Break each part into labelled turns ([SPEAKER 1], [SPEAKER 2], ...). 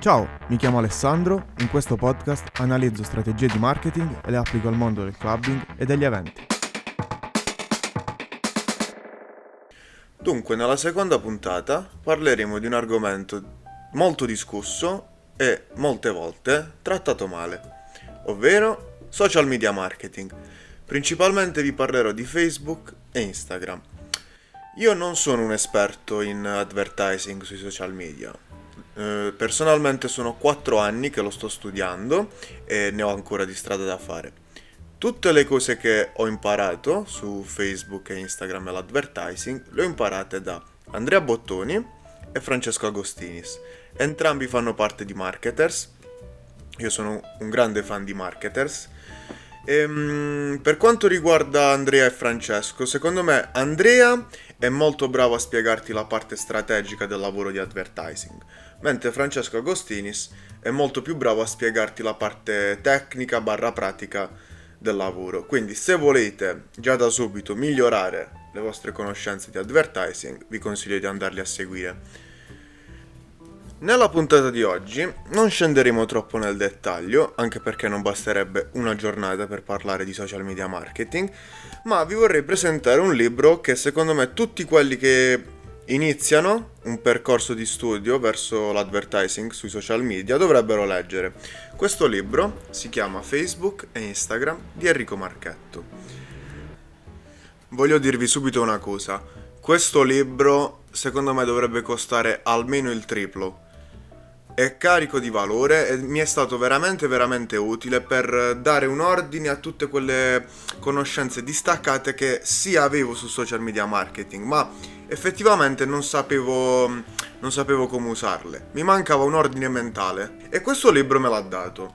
[SPEAKER 1] Ciao, mi chiamo Alessandro, in questo podcast analizzo strategie di marketing e le applico al mondo del clubbing e degli eventi.
[SPEAKER 2] Dunque, nella seconda puntata parleremo di un argomento molto discusso e molte volte trattato male, ovvero social media marketing. Principalmente vi parlerò di Facebook e Instagram. Io non sono un esperto in advertising sui social media, eh, personalmente sono 4 anni che lo sto studiando e ne ho ancora di strada da fare. Tutte le cose che ho imparato su Facebook e Instagram e l'advertising le ho imparate da Andrea Bottoni e Francesco Agostinis. Entrambi fanno parte di Marketers. Io sono un grande fan di Marketers. Ehm, per quanto riguarda Andrea e Francesco, secondo me Andrea è molto bravo a spiegarti la parte strategica del lavoro di advertising mentre Francesco Agostinis è molto più bravo a spiegarti la parte tecnica barra pratica del lavoro. Quindi se volete già da subito migliorare le vostre conoscenze di advertising, vi consiglio di andarli a seguire. Nella puntata di oggi non scenderemo troppo nel dettaglio, anche perché non basterebbe una giornata per parlare di social media marketing, ma vi vorrei presentare un libro che secondo me tutti quelli che iniziano un percorso di studio verso l'advertising sui social media dovrebbero leggere. Questo libro si chiama Facebook e Instagram di Enrico Marchetto. Voglio dirvi subito una cosa, questo libro secondo me dovrebbe costare almeno il triplo è carico di valore e mi è stato veramente veramente utile per dare un ordine a tutte quelle conoscenze distaccate che sì avevo su social media marketing, ma effettivamente non sapevo, non sapevo come usarle. Mi mancava un ordine mentale e questo libro me l'ha dato.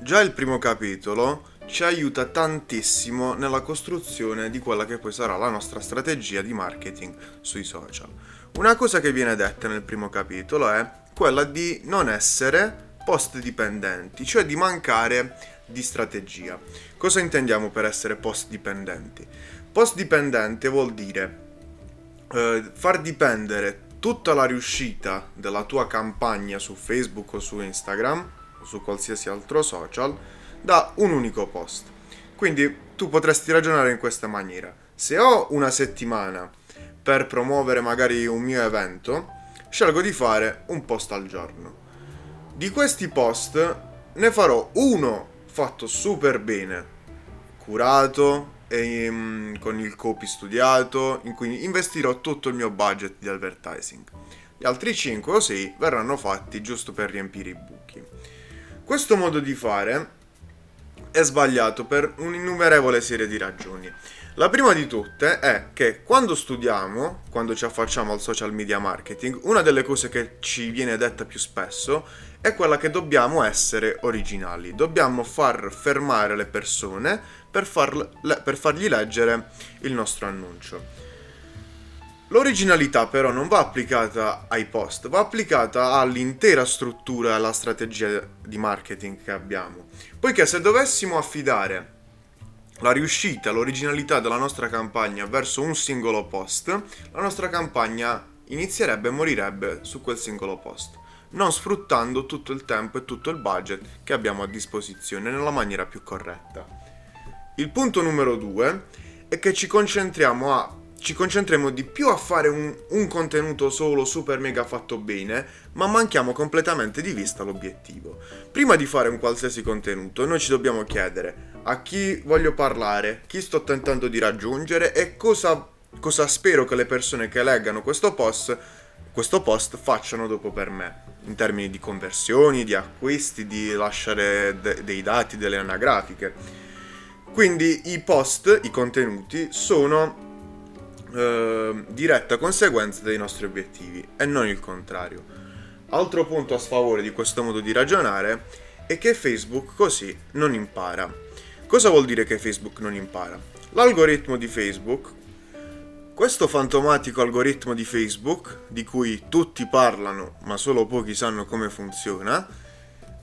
[SPEAKER 2] Già il primo capitolo ci aiuta tantissimo nella costruzione di quella che poi sarà la nostra strategia di marketing sui social. Una cosa che viene detta nel primo capitolo è quella di non essere post dipendenti, cioè di mancare di strategia. Cosa intendiamo per essere post dipendenti? Post dipendente vuol dire eh, far dipendere tutta la riuscita della tua campagna su Facebook o su Instagram o su qualsiasi altro social da un unico post. Quindi tu potresti ragionare in questa maniera. Se ho una settimana per promuovere magari un mio evento, scelgo di fare un post al giorno. Di questi post ne farò uno fatto super bene, curato e um, con il copy studiato, in cui investirò tutto il mio budget di advertising. Gli altri 5 o 6 verranno fatti giusto per riempire i buchi. Questo modo di fare è sbagliato per un'innumerevole serie di ragioni. La prima di tutte è che quando studiamo, quando ci affacciamo al social media marketing, una delle cose che ci viene detta più spesso è quella che dobbiamo essere originali, dobbiamo far fermare le persone per, farle, per fargli leggere il nostro annuncio. L'originalità però non va applicata ai post, va applicata all'intera struttura e alla strategia di marketing che abbiamo. Poiché se dovessimo affidare la riuscita, l'originalità della nostra campagna verso un singolo post, la nostra campagna inizierebbe e morirebbe su quel singolo post, non sfruttando tutto il tempo e tutto il budget che abbiamo a disposizione nella maniera più corretta. Il punto numero due è che ci concentriamo a ci concentriamo di più a fare un, un, contenuto solo super mega fatto bene, ma manchiamo completamente di vista l'obiettivo. Prima di fare un qualsiasi contenuto, noi ci dobbiamo chiedere a chi voglio parlare, chi sto tentando di raggiungere e cosa, cosa spero che le persone che leggano questo post, questo post facciano dopo per me, in termini di conversioni, di acquisti, di lasciare de- dei dati, delle anagrafiche. Quindi i post, i contenuti, sono eh, diretta conseguenza dei nostri obiettivi e non il contrario. Altro punto a sfavore di questo modo di ragionare è che Facebook così non impara. Cosa vuol dire che Facebook non impara? L'algoritmo di Facebook, questo fantomatico algoritmo di Facebook, di cui tutti parlano ma solo pochi sanno come funziona,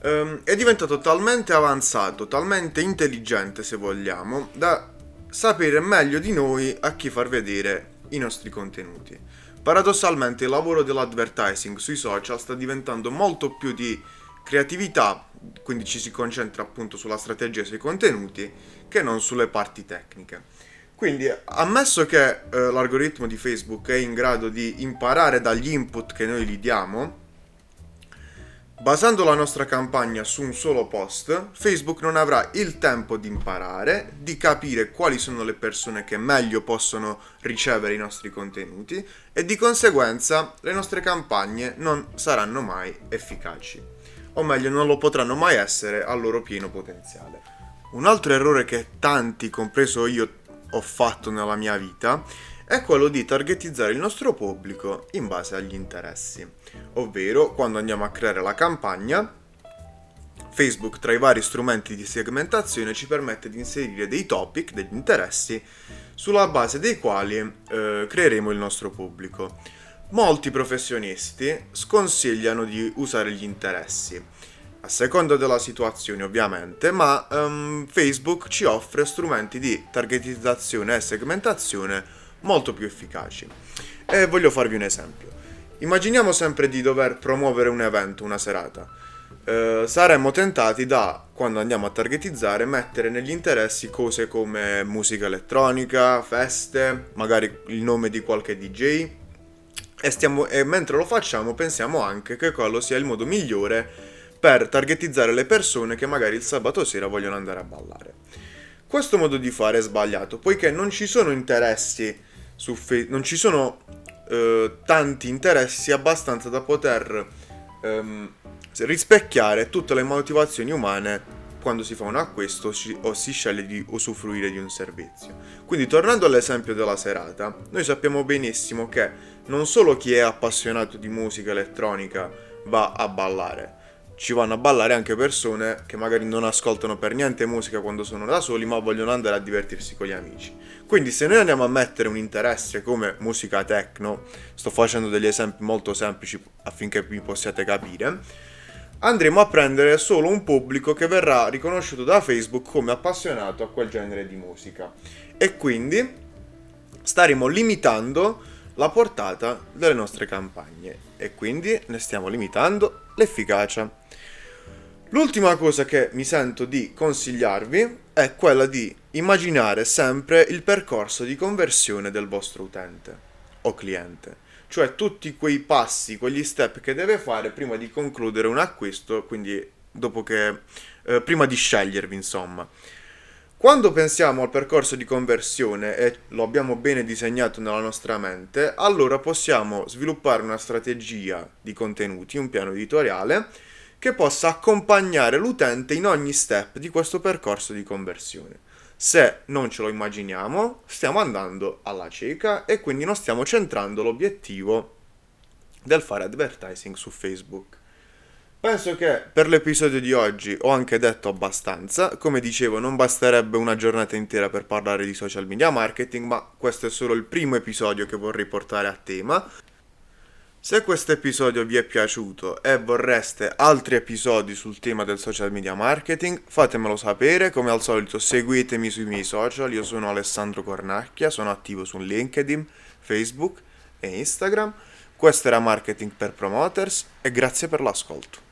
[SPEAKER 2] ehm, è diventato talmente avanzato, talmente intelligente se vogliamo, da sapere meglio di noi a chi far vedere i nostri contenuti. Paradossalmente il lavoro dell'advertising sui social sta diventando molto più di creatività, quindi ci si concentra appunto sulla strategia e sui contenuti, che non sulle parti tecniche. Quindi, ammesso che eh, l'algoritmo di Facebook è in grado di imparare dagli input che noi gli diamo, Basando la nostra campagna su un solo post, Facebook non avrà il tempo di imparare, di capire quali sono le persone che meglio possono ricevere i nostri contenuti e di conseguenza le nostre campagne non saranno mai efficaci. O meglio, non lo potranno mai essere al loro pieno potenziale. Un altro errore che tanti, compreso io, ho fatto nella mia vita è quello di targetizzare il nostro pubblico in base agli interessi. Ovvero, quando andiamo a creare la campagna, Facebook tra i vari strumenti di segmentazione ci permette di inserire dei topic, degli interessi, sulla base dei quali eh, creeremo il nostro pubblico. Molti professionisti sconsigliano di usare gli interessi, a seconda della situazione ovviamente, ma um, Facebook ci offre strumenti di targetizzazione e segmentazione molto più efficaci. E voglio farvi un esempio. Immaginiamo sempre di dover promuovere un evento, una serata. Eh, saremmo tentati da, quando andiamo a targetizzare, mettere negli interessi cose come musica elettronica, feste, magari il nome di qualche DJ. E, stiamo, e mentre lo facciamo pensiamo anche che quello sia il modo migliore per targetizzare le persone che magari il sabato sera vogliono andare a ballare. Questo modo di fare è sbagliato, poiché non ci sono interessi su Facebook, non ci sono eh, tanti interessi abbastanza da poter ehm, rispecchiare tutte le motivazioni umane quando si fa un acquisto o si sceglie di usufruire di un servizio. Quindi tornando all'esempio della serata, noi sappiamo benissimo che non solo chi è appassionato di musica elettronica va a ballare, ci vanno a ballare anche persone che magari non ascoltano per niente musica quando sono da soli, ma vogliono andare a divertirsi con gli amici. Quindi se noi andiamo a mettere un interesse come musica techno, sto facendo degli esempi molto semplici affinché vi possiate capire, andremo a prendere solo un pubblico che verrà riconosciuto da Facebook come appassionato a quel genere di musica. E quindi staremo limitando la portata delle nostre campagne e quindi ne stiamo limitando l'efficacia. L'ultima cosa che mi sento di consigliarvi è quella di immaginare sempre il percorso di conversione del vostro utente o cliente, cioè tutti quei passi, quegli step che deve fare prima di concludere un acquisto, quindi dopo che eh, prima di scegliervi, insomma. Quando pensiamo al percorso di conversione e lo abbiamo bene disegnato nella nostra mente, allora possiamo sviluppare una strategia di contenuti, un piano editoriale che possa accompagnare l'utente in ogni step di questo percorso di conversione. Se non ce lo immaginiamo, stiamo andando alla cieca e quindi non stiamo centrando l'obiettivo del fare advertising su Facebook. Penso che per l'episodio di oggi ho anche detto abbastanza, come dicevo non basterebbe una giornata intera per parlare di social media marketing, ma questo è solo il primo episodio che vorrei portare a tema. Se questo episodio vi è piaciuto e vorreste altri episodi sul tema del social media marketing, fatemelo sapere. Come al solito seguitemi sui miei social, io sono Alessandro Cornacchia, sono attivo su LinkedIn, Facebook e Instagram. Questo era Marketing per Promoters e grazie per l'ascolto.